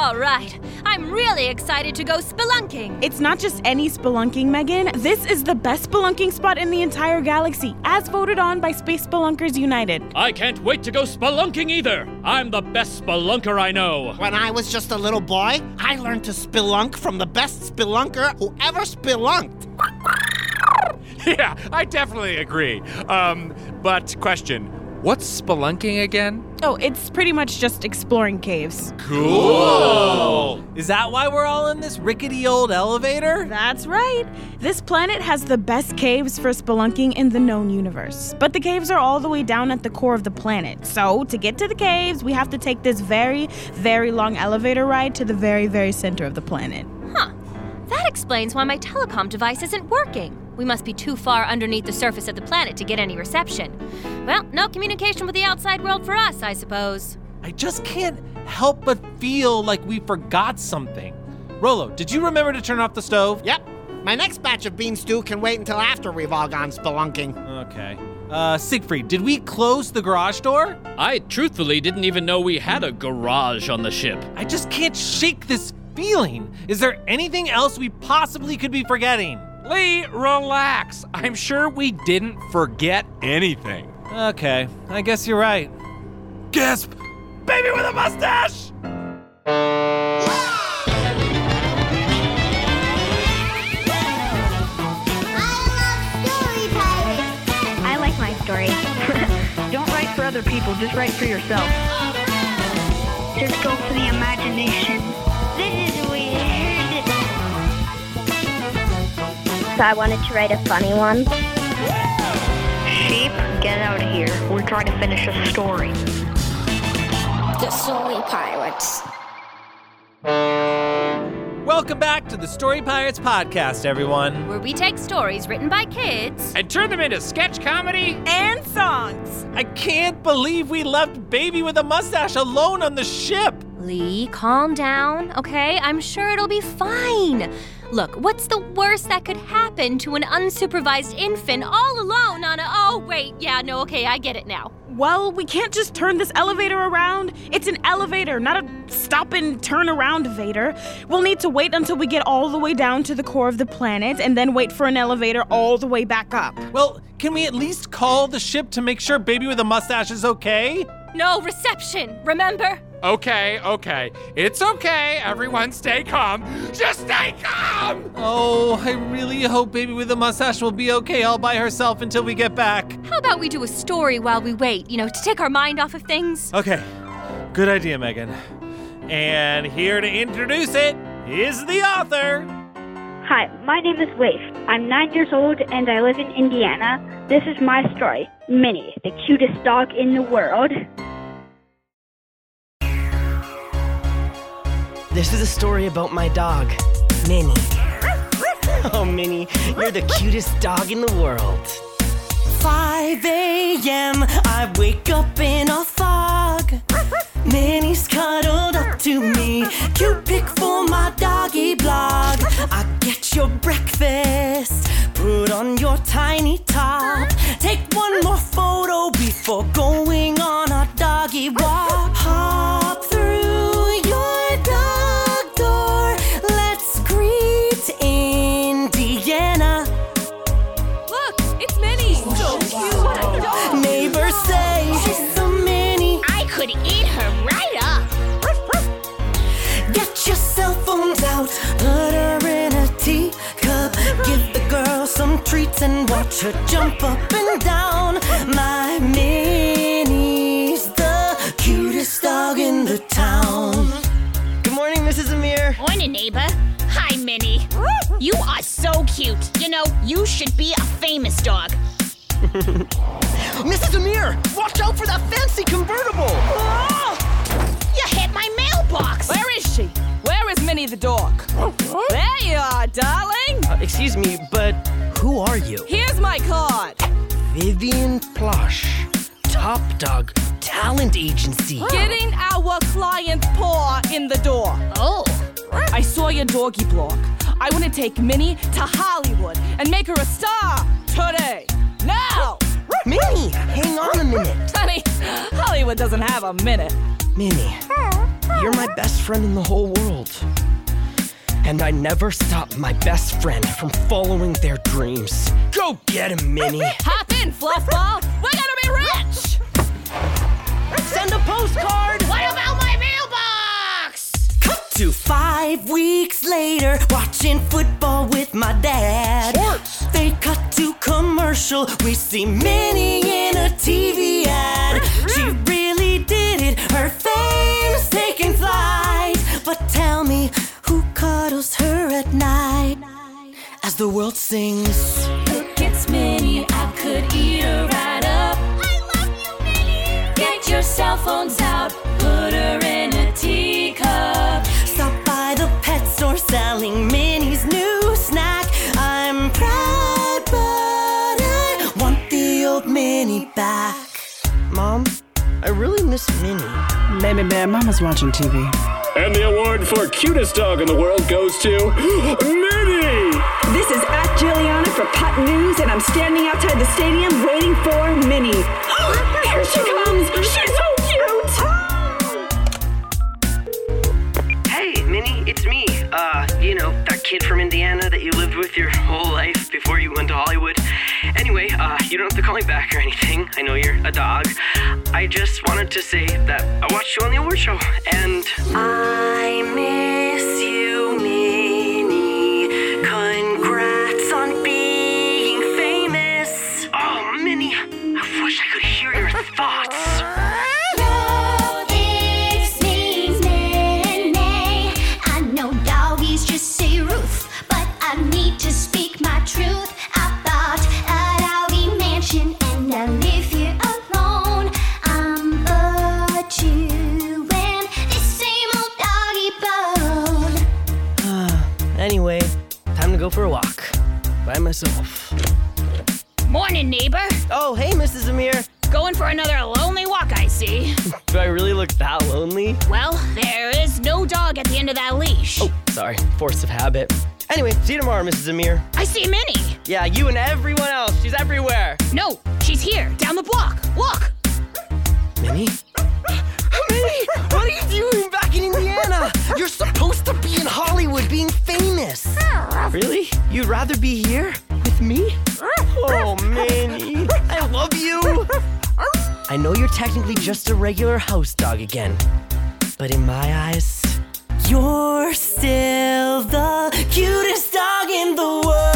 All right, I'm really excited to go spelunking. It's not just any spelunking, Megan. This is the best spelunking spot in the entire galaxy, as voted on by Space Spelunkers United. I can't wait to go spelunking either. I'm the best spelunker I know. When I was just a little boy, I learned to spelunk from the best spelunker who ever spelunked. Yeah, I definitely agree. Um, but question, what's spelunking again? Oh, it's pretty much just exploring caves. Cool. Is that why we're all in this rickety old elevator? That's right. This planet has the best caves for spelunking in the known universe. But the caves are all the way down at the core of the planet. So, to get to the caves, we have to take this very, very long elevator ride to the very, very center of the planet. Huh. That explains why my telecom device isn't working. We must be too far underneath the surface of the planet to get any reception. Well, no communication with the outside world for us, I suppose. I just can't help but feel like we forgot something. Rolo, did you remember to turn off the stove? Yep, my next batch of bean stew can wait until after we've all gone spelunking. Okay. Uh, Siegfried, did we close the garage door? I truthfully didn't even know we had a garage on the ship. I just can't shake this feeling. Is there anything else we possibly could be forgetting? Lee, relax. I'm sure we didn't forget anything. Okay, I guess you're right. Gasp! Baby with a mustache! I love story! I like my story. Don't write for other people, just write for yourself. Just go for the imagination. So I wanted to write a funny one. Sheep, get out of here. We're trying to finish a story. The Story Pirates. Welcome back to the Story Pirates podcast, everyone. Where we take stories written by kids. And turn them into sketch comedy? And songs! I can't believe we left Baby with a mustache alone on the ship. Lee, calm down, okay? I'm sure it'll be fine. Look, what's the worst that could happen to an unsupervised infant all alone on a. Oh, wait, yeah, no, okay, I get it now. Well, we can't just turn this elevator around. It's an elevator, not a stop and turn around Vader. We'll need to wait until we get all the way down to the core of the planet and then wait for an elevator all the way back up. Well, can we at least call the ship to make sure Baby with a mustache is okay? No reception, remember? Okay, okay. It's okay. Everyone stay calm. Just stay calm! Oh, I really hope Baby with a mustache will be okay all by herself until we get back. How about we do a story while we wait, you know, to take our mind off of things? Okay, good idea, Megan. And here to introduce it is the author. Hi, my name is Leif. I'm nine years old and I live in Indiana. This is my story Minnie, the cutest dog in the world. This is a story about my dog, Minnie. Oh, Minnie, you're the cutest dog in the world. 5 a.m., I wake up in a fog. Minnie's cuddled up to me. Cute pic for my doggy blog. I get your breakfast, put on your tiny top. Take one more photo before going on a doggy walk. Treats and watch her jump up and down. My Minnie's the cutest dog in the town. Good morning, Mrs. Amir. Morning, neighbor. Hi, Minnie. You are so cute. You know, you should be a famous dog. Mrs. Amir, watch out for that fancy convertible. Oh! You hit my mailbox. Where is she? Where is Minnie the dog? There you are, darling. Uh, excuse me, but who are you? Here's my card. Vivian Plush, Top Dog Talent Agency. Getting our client's paw in the door. Oh. I saw your doggy blog. I want to take Minnie to Hollywood and make her a star today. Now! Minnie, hang on a minute. Honey, Hollywood doesn't have a minute. Minnie, you're my best friend in the whole world. And I never stop my best friend from following their dreams. Go get him, Minnie. Hop in, Fluffball. We're gonna be rich! Send a postcard. What about my mailbox? Cut to five weeks later, watching football with my dad. Sports. They cut to commercial. We see Minnie in a TV ad. The world sings. Look, it's Minnie. I could eat her right up. I love you, Minnie. Get your cell phones out. Put her in a teacup. Stop by the pet store selling Minnie's new snack. I'm proud, but I want the old Minnie back. Mom, I really miss Minnie. Baby bear, Mama's watching TV. And the award for cutest dog in the world goes to Minnie! I'm standing outside the stadium waiting for Minnie. Here she comes! She's so cute! Hey, Minnie, it's me. Uh, you know, that kid from Indiana that you lived with your whole life before you went to Hollywood. Anyway, uh, you don't have to call me back or anything. I know you're a dog. I just wanted to say that I watched you on the award show, and I miss myself. Morning, neighbor. Oh, hey, Mrs. Amir. Going for another lonely walk, I see. Do I really look that lonely? Well, there is no dog at the end of that leash. Oh, sorry. Force of habit. Anyway, see you tomorrow, Mrs. Amir. I see Minnie. Yeah, you and everyone else. She's everywhere. No, she's here, down the block. Look. Minnie? What are you doing back in Indiana? You're supposed to be in Hollywood being famous. Really? You'd rather be here with me? Oh, Minnie, I love you. I know you're technically just a regular house dog again, but in my eyes, you're still the cutest dog in the world.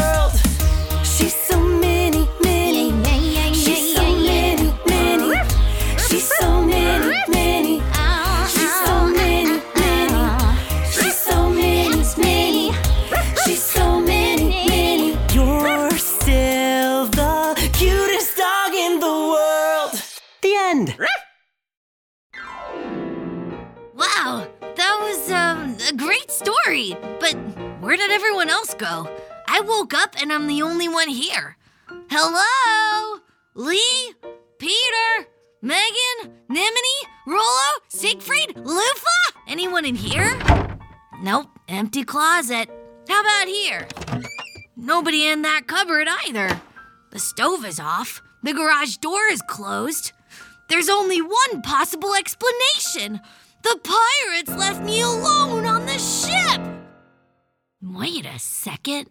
Wow, that was um, a great story. But where did everyone else go? I woke up and I'm the only one here. Hello? Lee? Peter? Megan? Nimini? Rolo? Siegfried? Lufa? Anyone in here? Nope, empty closet. How about here? Nobody in that cupboard either. The stove is off. The garage door is closed. There's only one possible explanation. The pirates left me alone on the ship. Wait a second.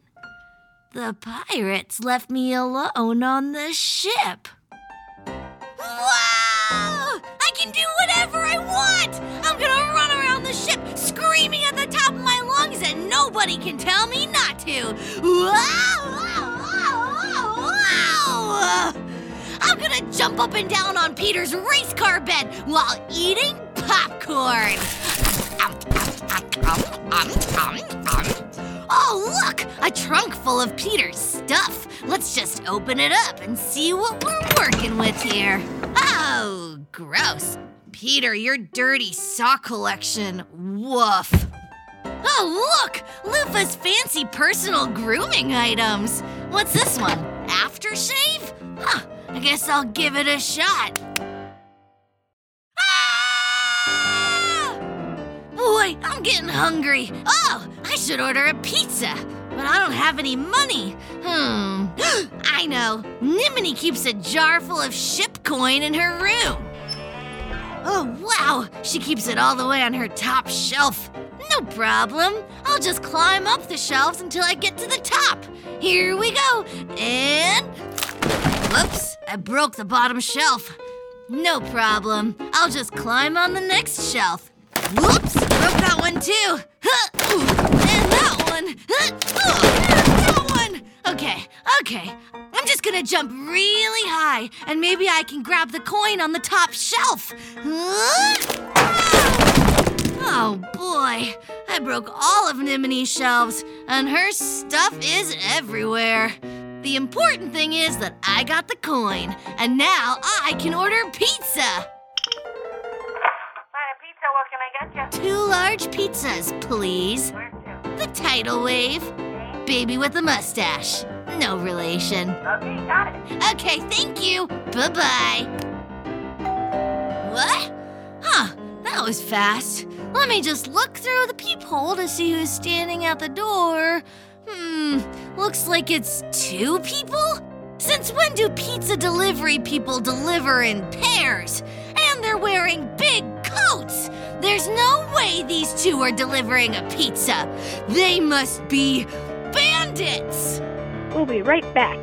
The pirates left me alone on the ship. Wow! I can do whatever I want! I'm gonna run around the ship screaming at the top of my lungs and nobody can tell me not to! Wow! wow, wow, wow, wow. I'm gonna jump up and down on Peter's race car bed while eating popcorn! Um, um, um, oh, look! A trunk full of Peter's stuff. Let's just open it up and see what we're working with here. Oh, gross. Peter, your dirty sock collection. Woof. Oh, look! Lufa's fancy personal grooming items. What's this one? Aftershave? Huh. I guess I'll give it a shot. Boy, I'm getting hungry. Oh, I should order a pizza. But I don't have any money. Hmm. I know. Nimini keeps a jar full of ship coin in her room. Oh, wow. She keeps it all the way on her top shelf. No problem. I'll just climb up the shelves until I get to the top. Here we go. And. Whoops, I broke the bottom shelf. No problem. I'll just climb on the next shelf. Whoops, one too. And that one. And that one. Okay, okay. I'm just gonna jump really high and maybe I can grab the coin on the top shelf. Oh boy, I broke all of Nimini's shelves, and her stuff is everywhere. The important thing is that I got the coin, and now I can order pizza. Pizza, Two large pizzas, please. The tidal wave. Baby with a mustache. No relation. Okay, got it. Okay, thank you. Bye bye. What? Huh, that was fast. Let me just look through the peephole to see who's standing at the door. Hmm, looks like it's two people? Since when do pizza delivery people deliver in pairs? And they're wearing big coats! There's no way these two are delivering a pizza. They must be bandits! We'll be right back.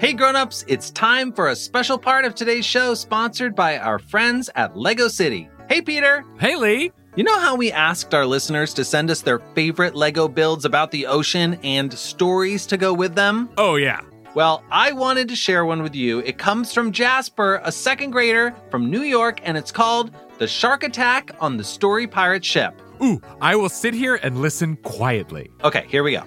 Hey grown-ups, it's time for a special part of today's show sponsored by our friends at Lego City. Hey Peter. Hey Lee. You know how we asked our listeners to send us their favorite Lego builds about the ocean and stories to go with them? Oh, yeah. Well, I wanted to share one with you. It comes from Jasper, a second grader from New York, and it's called The Shark Attack on the Story Pirate Ship. Ooh, I will sit here and listen quietly. Okay, here we go.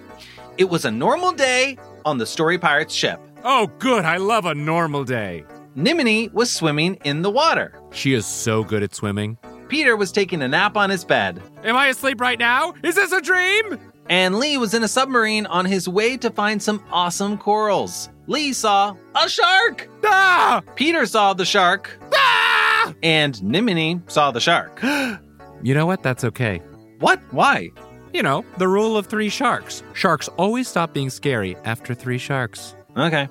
It was a normal day on the Story Pirates ship. Oh, good. I love a normal day. Nimini was swimming in the water. She is so good at swimming. Peter was taking a nap on his bed. Am I asleep right now? Is this a dream? And Lee was in a submarine on his way to find some awesome corals. Lee saw a shark. Ah! Peter saw the shark. Ah! And Nimini saw the shark. you know what? That's okay. What? Why? You know, the rule of three sharks. Sharks always stop being scary after three sharks. Okay.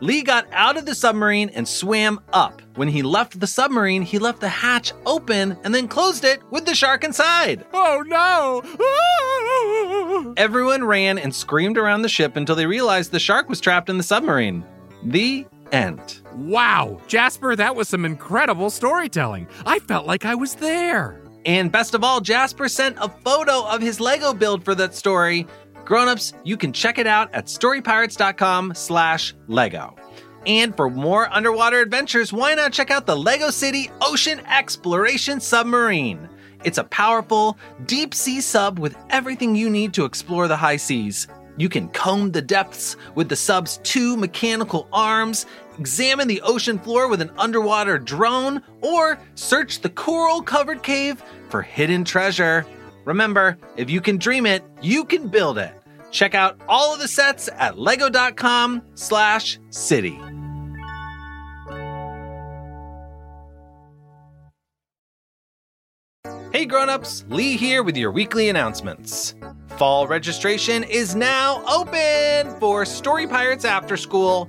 Lee got out of the submarine and swam up. When he left the submarine, he left the hatch open and then closed it with the shark inside. Oh no! Everyone ran and screamed around the ship until they realized the shark was trapped in the submarine. The end. Wow, Jasper, that was some incredible storytelling. I felt like I was there. And best of all, Jasper sent a photo of his Lego build for that story. Grown-ups, you can check it out at storypirates.com slash Lego. And for more underwater adventures, why not check out the Lego City Ocean Exploration Submarine? It's a powerful, deep sea sub with everything you need to explore the high seas. You can comb the depths with the sub's two mechanical arms, examine the ocean floor with an underwater drone, or search the coral covered cave for hidden treasure. Remember, if you can dream it, you can build it. Check out all of the sets at lego.com slash city. Hey grown-ups, Lee here with your weekly announcements. Fall registration is now open for Story Pirates After School,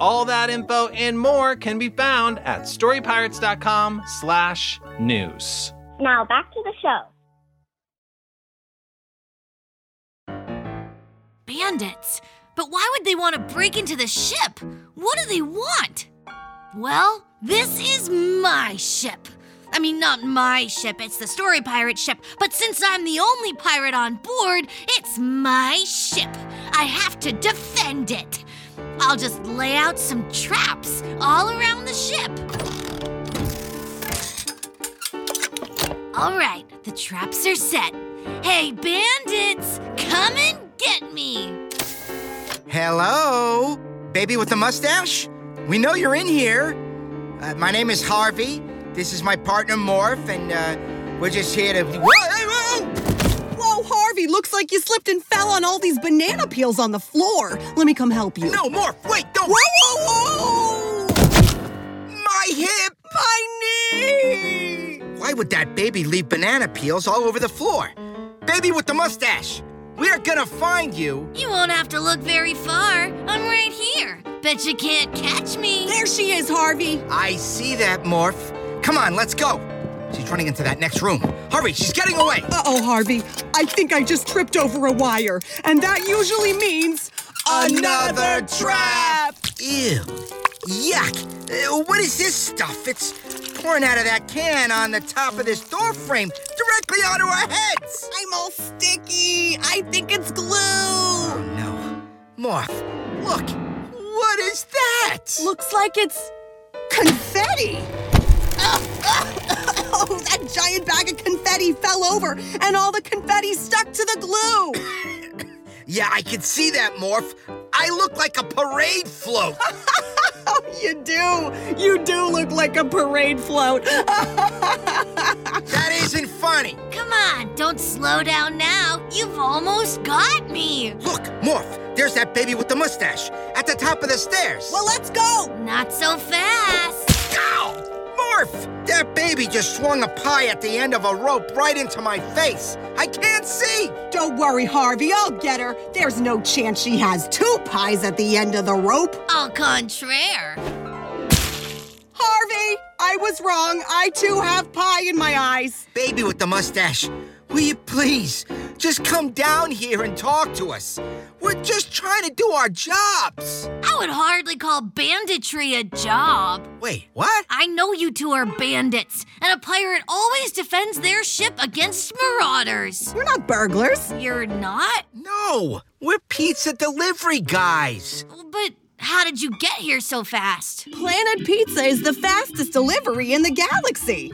all that info and more can be found at storypirates.com slash news. Now back to the show. Bandits? But why would they want to break into the ship? What do they want? Well, this is my ship. I mean, not my ship, it's the Story Pirate ship. But since I'm the only pirate on board, it's my ship. I have to defend it. I'll just lay out some traps all around the ship. All right, the traps are set. Hey, bandits, come and get me. Hello? Baby with the mustache? We know you're in here. Uh, my name is Harvey. This is my partner Morph, and uh, we're just here to. Whoa, whoa! Whoa, Harvey, looks like you slipped and fell on all these banana peels on the floor. Let me come help you. No, Morph, wait, don't. Whoa, whoa, whoa! My hip! My knee! Why would that baby leave banana peels all over the floor? Baby with the mustache! We're gonna find you! You won't have to look very far. I'm right here. Bet you can't catch me. There she is, Harvey. I see that, Morph. Come on, let's go. She's running into that next room. Hurry, she's getting away. Uh oh, Harvey. I think I just tripped over a wire, and that usually means Another trap! Ew. Yuck. Uh, what is this stuff? It's pouring out of that can on the top of this door frame directly onto our heads. I'm all sticky. I think it's glue. Oh, no. Morph, look. What is that? Looks like it's confetti. Oh, that giant bag of confetti fell over, and all the confetti stuck to the glue. Yeah, I can see that, Morph. I look like a parade float. you do. You do look like a parade float. that isn't funny. Come on, don't slow down now. You've almost got me. Look, Morph, there's that baby with the mustache at the top of the stairs. Well, let's go. Not so fast. Ow! Morph! That baby just swung a pie at the end of a rope right into my face. I can't see. Don't worry, Harvey. I'll get her. There's no chance she has two pies at the end of the rope. Au contraire. Harvey, I was wrong. I too have pie in my eyes. Baby with the mustache, will you please just come down here and talk to us? We're just trying to do our jobs. I would hardly call banditry a job. Wait, what? I know you two are bandits, and a pirate always defends their ship against marauders. We're not burglars. You're not? No, we're pizza delivery guys. But how did you get here so fast? Planet Pizza is the fastest delivery in the galaxy.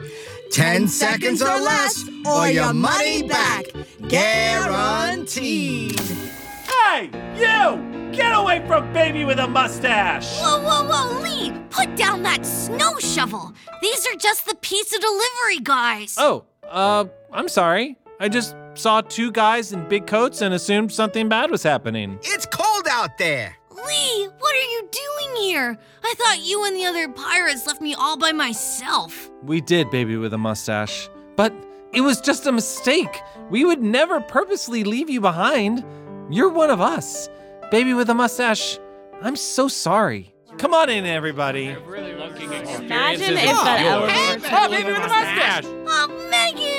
Ten seconds or less, or your money back. Guaranteed. Hey, you! Get away from baby with a mustache! Whoa, whoa, whoa, Lee! Put down that snow shovel! These are just the pizza delivery guys! Oh, uh, I'm sorry. I just saw two guys in big coats and assumed something bad was happening. It's cold out there. Lee, what are you doing here? I thought you and the other pirates left me all by myself. We did, baby with a mustache. But it was just a mistake. We would never purposely leave you behind. You're one of us. Baby with a mustache, I'm so sorry. Come on in, everybody. Imagine if that elevator. Oh, baby with a mustache! Oh, Megan, Nimini,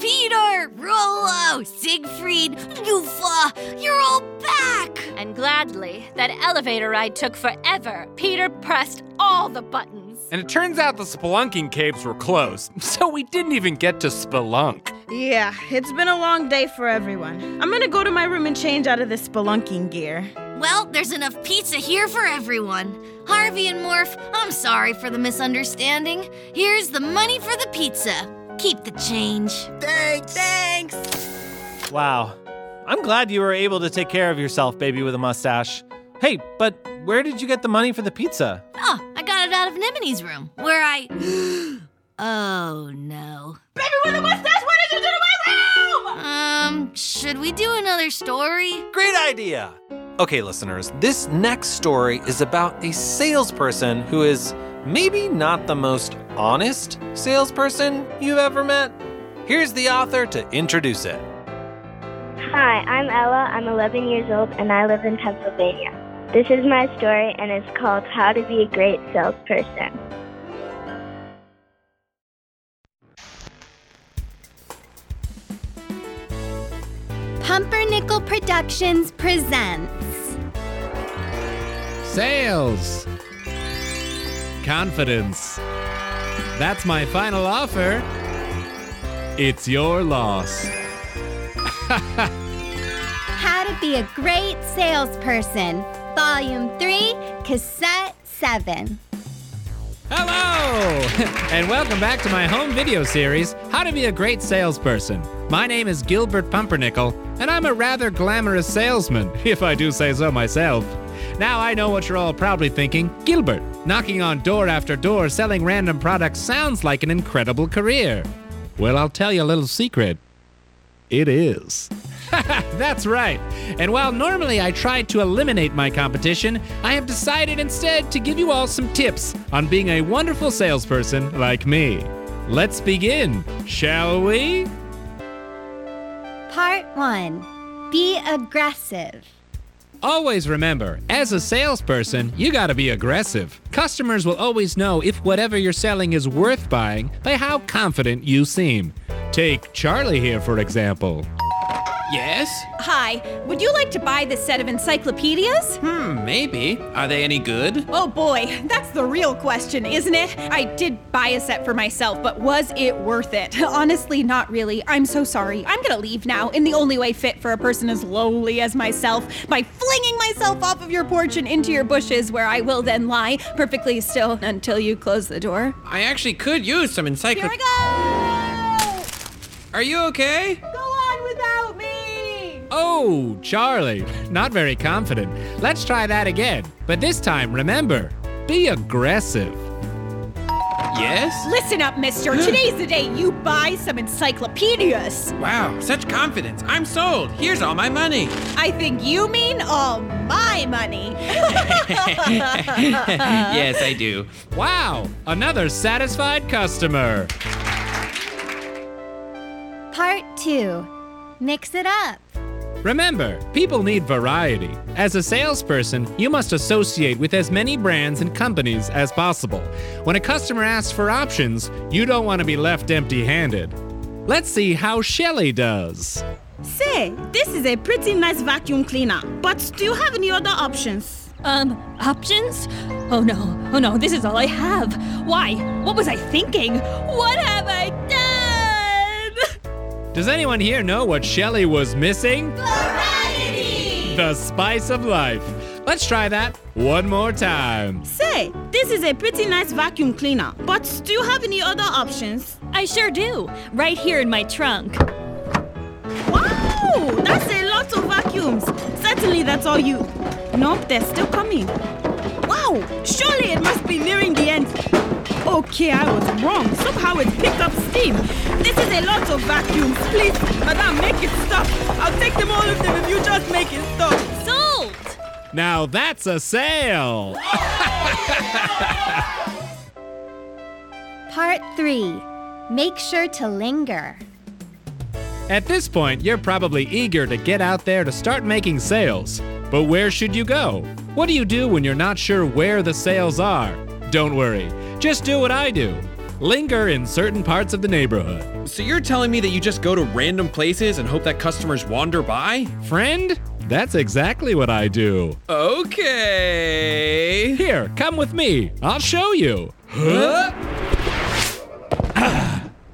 Peter, Rolo, Siegfried, Lufa, you're all back! And gladly, that elevator ride took forever. Peter pressed all the buttons. And it turns out the spelunking caves were closed, so we didn't even get to spelunk. Yeah, it's been a long day for everyone. I'm gonna go to my room and change out of this spelunking gear. Well, there's enough pizza here for everyone. Harvey and Morph, I'm sorry for the misunderstanding. Here's the money for the pizza. Keep the change. Thanks. Thanks. Wow. I'm glad you were able to take care of yourself, baby with a mustache. Hey, but where did you get the money for the pizza? Oh, I got it out of Nimini's room, where I. oh no. Baby with a mustache, what did you do to my room? Um, should we do another story? Great idea! Okay, listeners, this next story is about a salesperson who is maybe not the most honest salesperson you've ever met. Here's the author to introduce it. Hi, I'm Ella. I'm 11 years old and I live in Pennsylvania. This is my story and it's called How to Be a Great Salesperson. Pumpernickel Productions presents Sales. Confidence. That's my final offer. It's your loss. How to Be a Great Salesperson, Volume 3, Cassette 7. Hello! and welcome back to my home video series, How to Be a Great Salesperson. My name is Gilbert Pumpernickel, and I'm a rather glamorous salesman, if I do say so myself. Now I know what you're all probably thinking Gilbert, knocking on door after door selling random products sounds like an incredible career. Well, I'll tell you a little secret. It is. That's right. And while normally I try to eliminate my competition, I have decided instead to give you all some tips on being a wonderful salesperson like me. Let's begin, shall we? Part 1 Be Aggressive. Always remember, as a salesperson, you gotta be aggressive. Customers will always know if whatever you're selling is worth buying by how confident you seem. Take Charlie here, for example. Yes? Hi, would you like to buy this set of encyclopedias? Hmm, maybe. Are they any good? Oh boy, that's the real question, isn't it? I did buy a set for myself, but was it worth it? Honestly, not really. I'm so sorry. I'm gonna leave now in the only way fit for a person as lowly as myself by flinging myself off of your porch and into your bushes, where I will then lie perfectly still until you close the door. I actually could use some encyclopedias. Here. I Are you okay? go! Go on without me! Oh, Charlie, not very confident. Let's try that again. But this time, remember, be aggressive. Yes? Listen up, mister. Today's the day you buy some encyclopedias. Wow, such confidence. I'm sold. Here's all my money. I think you mean all my money. yes, I do. Wow, another satisfied customer. Part 2 Mix it up. Remember, people need variety. As a salesperson, you must associate with as many brands and companies as possible. When a customer asks for options, you don't want to be left empty handed. Let's see how Shelly does. Say, this is a pretty nice vacuum cleaner, but do you have any other options? Um, options? Oh no, oh no, this is all I have. Why? What was I thinking? What have I done? Does anyone here know what Shelly was missing? Variety! The spice of life. Let's try that one more time. Say, this is a pretty nice vacuum cleaner, but do you have any other options? I sure do. Right here in my trunk. Wow, that's a lot of vacuums. Certainly that's all you. Nope, they're still coming. Wow, surely it must be nearing the end. Okay, I was wrong. Somehow it picked up steam. This is a lot of vacuums. Please, madam, make it stop. I'll take them all of them if you just make it stop. Sold! Now that's a sale. Part 3 Make sure to linger. At this point, you're probably eager to get out there to start making sales. But where should you go? What do you do when you're not sure where the sales are? Don't worry, just do what I do linger in certain parts of the neighborhood. So you're telling me that you just go to random places and hope that customers wander by? Friend, that's exactly what I do. Okay. Here, come with me. I'll show you. Huh?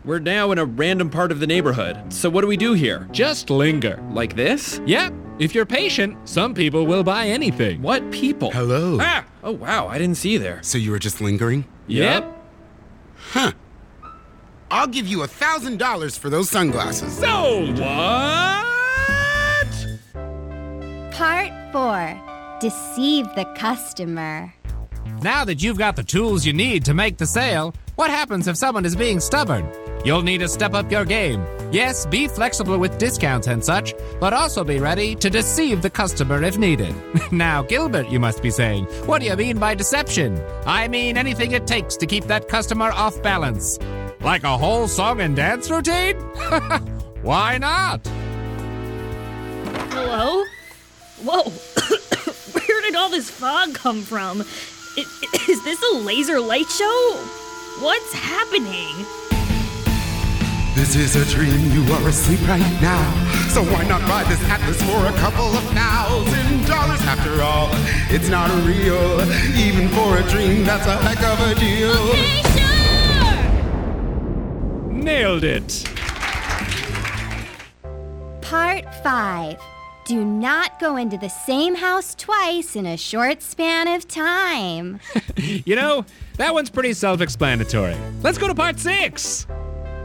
We're now in a random part of the neighborhood. So what do we do here? Just linger. Like this? Yep. If you're patient, some people will buy anything. What people? Hello. Ah! Oh wow, I didn't see you there. So you were just lingering? Yep. Huh. I'll give you a thousand dollars for those sunglasses. Sold. What? Part 4 Deceive the customer. Now that you've got the tools you need to make the sale, what happens if someone is being stubborn? You'll need to step up your game. Yes, be flexible with discounts and such, but also be ready to deceive the customer if needed. now, Gilbert, you must be saying, what do you mean by deception? I mean anything it takes to keep that customer off balance. Like a whole song and dance routine? Why not? Hello? Whoa. Where did all this fog come from? I- Is this a laser light show? What's happening? This is a dream, you are asleep right now. So why not buy this atlas for a couple of thousand dollars? After all, it's not real. Even for a dream, that's a heck of a deal. Nailed it. Part 5 Do not go into the same house twice in a short span of time. You know, that one's pretty self explanatory. Let's go to part six.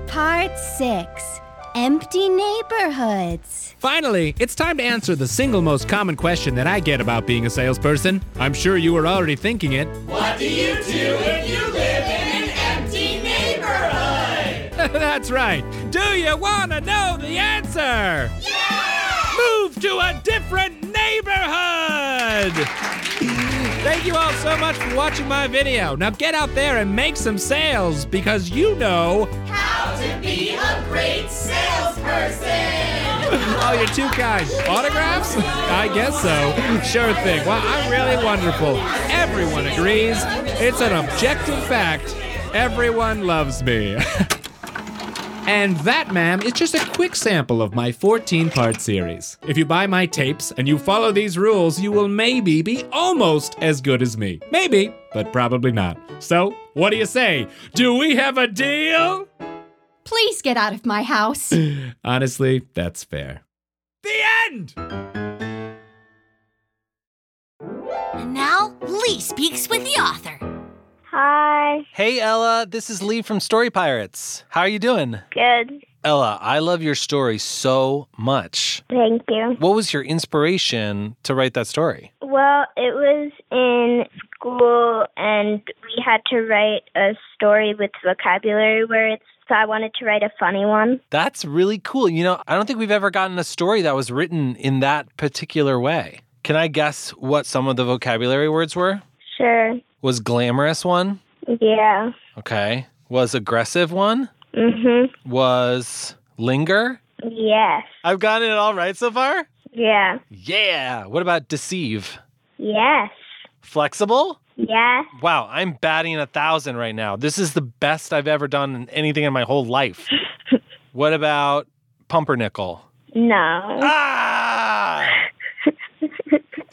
Part 6 Empty neighborhoods. Finally, it's time to answer the single most common question that I get about being a salesperson. I'm sure you were already thinking it. What do you do if you live in an empty neighborhood? That's right. Do you want to know the answer? Yeah! Move to a different neighborhood! Thank you all so much for watching my video. Now get out there and make some sales because you know. How to be a great salesperson! Oh, you're too kind. Autographs? I guess so. Sure thing. Well, I'm really wonderful. Everyone agrees. It's an objective fact. Everyone loves me. And that, ma'am, is just a quick sample of my 14 part series. If you buy my tapes and you follow these rules, you will maybe be almost as good as me. Maybe, but probably not. So, what do you say? Do we have a deal? Please get out of my house. Honestly, that's fair. The end! And now, Lee speaks with the author. Hi. Hey, Ella, this is Lee from Story Pirates. How are you doing? Good. Ella, I love your story so much. Thank you. What was your inspiration to write that story? Well, it was in school, and we had to write a story with vocabulary words. So I wanted to write a funny one. That's really cool. You know, I don't think we've ever gotten a story that was written in that particular way. Can I guess what some of the vocabulary words were? Sure. Was glamorous one? Yeah. Okay. Was aggressive one? Mhm. Was linger? Yes. I've gotten it all right so far? Yeah. Yeah. What about deceive? Yes. Flexible? Yes. Wow, I'm batting a thousand right now. This is the best I've ever done in anything in my whole life. what about pumpernickel? No. Ah!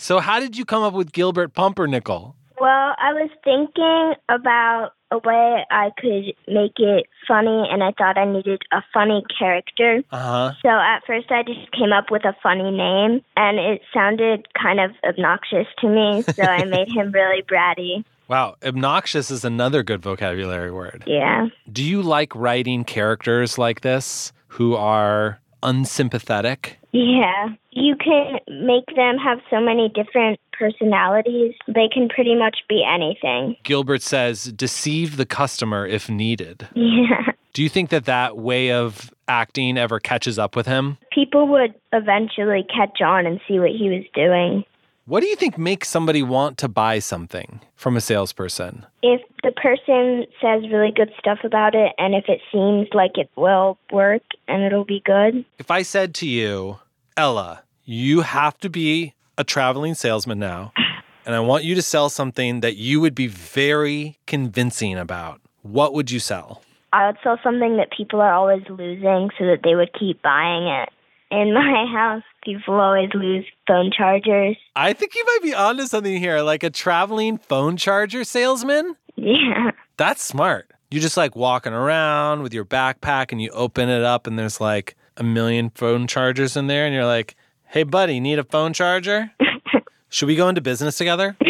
So, how did you come up with Gilbert Pumpernickel? Well, I was thinking about a way I could make it funny, and I thought I needed a funny character. Uh huh. So at first, I just came up with a funny name, and it sounded kind of obnoxious to me, so I made him really bratty. Wow, obnoxious is another good vocabulary word. Yeah. Do you like writing characters like this who are unsympathetic? Yeah. You can make them have so many different personalities. They can pretty much be anything. Gilbert says, deceive the customer if needed. Yeah. Do you think that that way of acting ever catches up with him? People would eventually catch on and see what he was doing. What do you think makes somebody want to buy something from a salesperson? If the person says really good stuff about it and if it seems like it will work and it'll be good. If I said to you, Ella, you have to be a traveling salesman now, and I want you to sell something that you would be very convincing about, what would you sell? I would sell something that people are always losing so that they would keep buying it. In my house, people always lose phone chargers. I think you might be onto something here, like a traveling phone charger salesman. Yeah. That's smart. You're just like walking around with your backpack and you open it up and there's like a million phone chargers in there and you're like, "Hey buddy, need a phone charger?" Should we go into business together?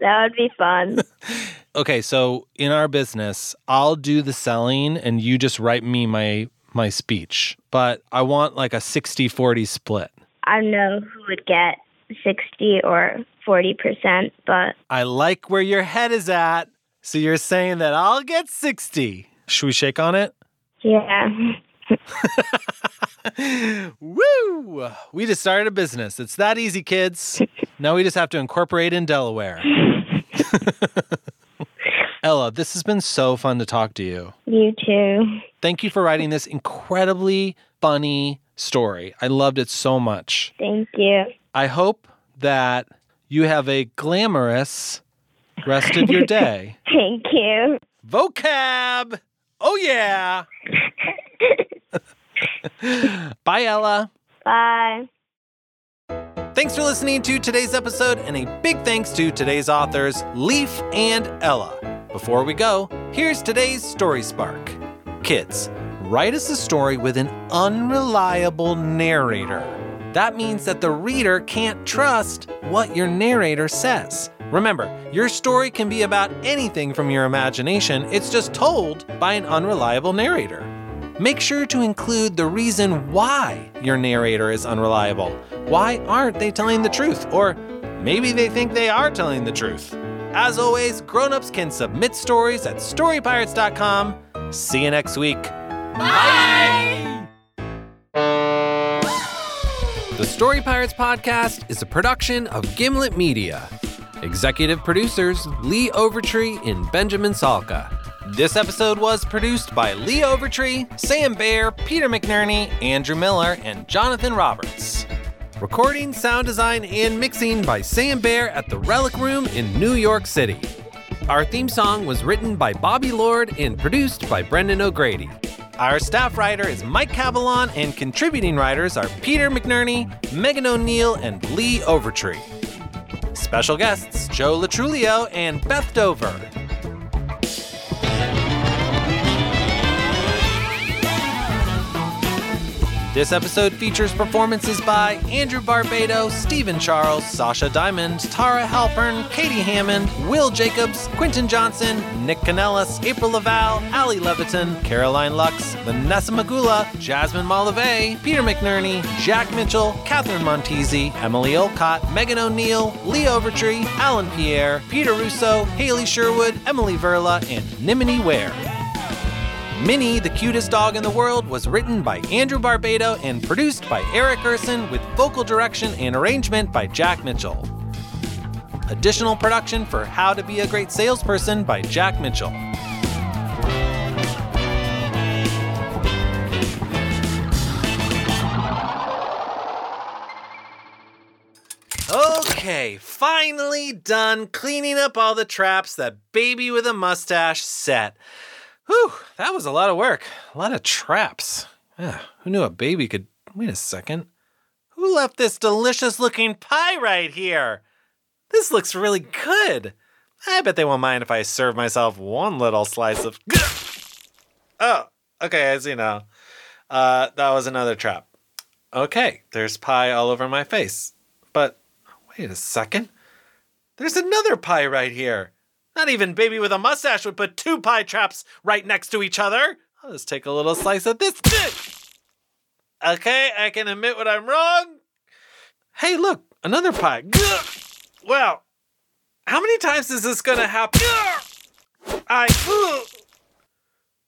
that would be fun. Okay, so in our business, I'll do the selling and you just write me my my speech. But I want like a 60-40 split. I don't know who would get 60 or 40%, but I like where your head is at. So you're saying that I'll get 60. Should we shake on it? yeah. Woo! We just started a business. It's that easy, kids. now we just have to incorporate in Delaware. Ella, this has been so fun to talk to you. You too. Thank you for writing this incredibly funny story. I loved it so much. Thank you. I hope that you have a glamorous rest of your day. Thank you. Vocab! Oh, yeah! Bye, Ella. Bye. Thanks for listening to today's episode, and a big thanks to today's authors, Leif and Ella. Before we go, here's today's Story Spark. Kids, write us a story with an unreliable narrator. That means that the reader can't trust what your narrator says. Remember, your story can be about anything from your imagination, it's just told by an unreliable narrator. Make sure to include the reason why your narrator is unreliable. Why aren't they telling the truth? Or maybe they think they are telling the truth. As always, grown-ups can submit stories at storypirates.com. See you next week. Bye! The Story Pirates podcast is a production of Gimlet Media. Executive producers Lee Overtree and Benjamin Salka. This episode was produced by Lee Overtree, Sam Baer, Peter McNerney, Andrew Miller, and Jonathan Roberts. Recording, sound design, and mixing by Sam Baer at the Relic Room in New York City. Our theme song was written by Bobby Lord and produced by Brendan O'Grady. Our staff writer is Mike Cavalon, and contributing writers are Peter McNerney, Megan O'Neill, and Lee Overtree. Special guests Joe Lo Truglio and Beth Dover. This episode features performances by Andrew Barbado, Stephen Charles, Sasha Diamond, Tara Halpern, Katie Hammond, Will Jacobs, Quentin Johnson, Nick Canellis, April Laval, Ali Leviton, Caroline Lux, Vanessa Magula, Jasmine Malave, Peter McNerney, Jack Mitchell, Catherine Montesi, Emily Olcott, Megan O'Neill, Lee Overtree, Alan Pierre, Peter Russo, Haley Sherwood, Emily Verla, and Nimini Ware. Minnie, the cutest dog in the world, was written by Andrew Barbado and produced by Eric Urson with vocal direction and arrangement by Jack Mitchell. Additional production for How to Be a Great Salesperson by Jack Mitchell. Okay, finally done cleaning up all the traps that baby with a mustache set. Whew, that was a lot of work. A lot of traps. Yeah, who knew a baby could. Wait a second. Who left this delicious looking pie right here? This looks really good. I bet they won't mind if I serve myself one little slice of. Oh, okay, I see now. Uh, that was another trap. Okay, there's pie all over my face. But wait a second. There's another pie right here. Not even baby with a mustache would put two pie traps right next to each other. I'll just take a little slice of this. Okay, I can admit when I'm wrong. Hey, look, another pie. Well, how many times is this gonna happen? I.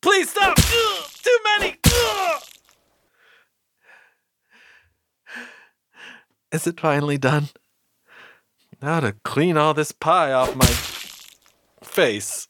Please stop. Too many. Is it finally done? Now to clean all this pie off my face.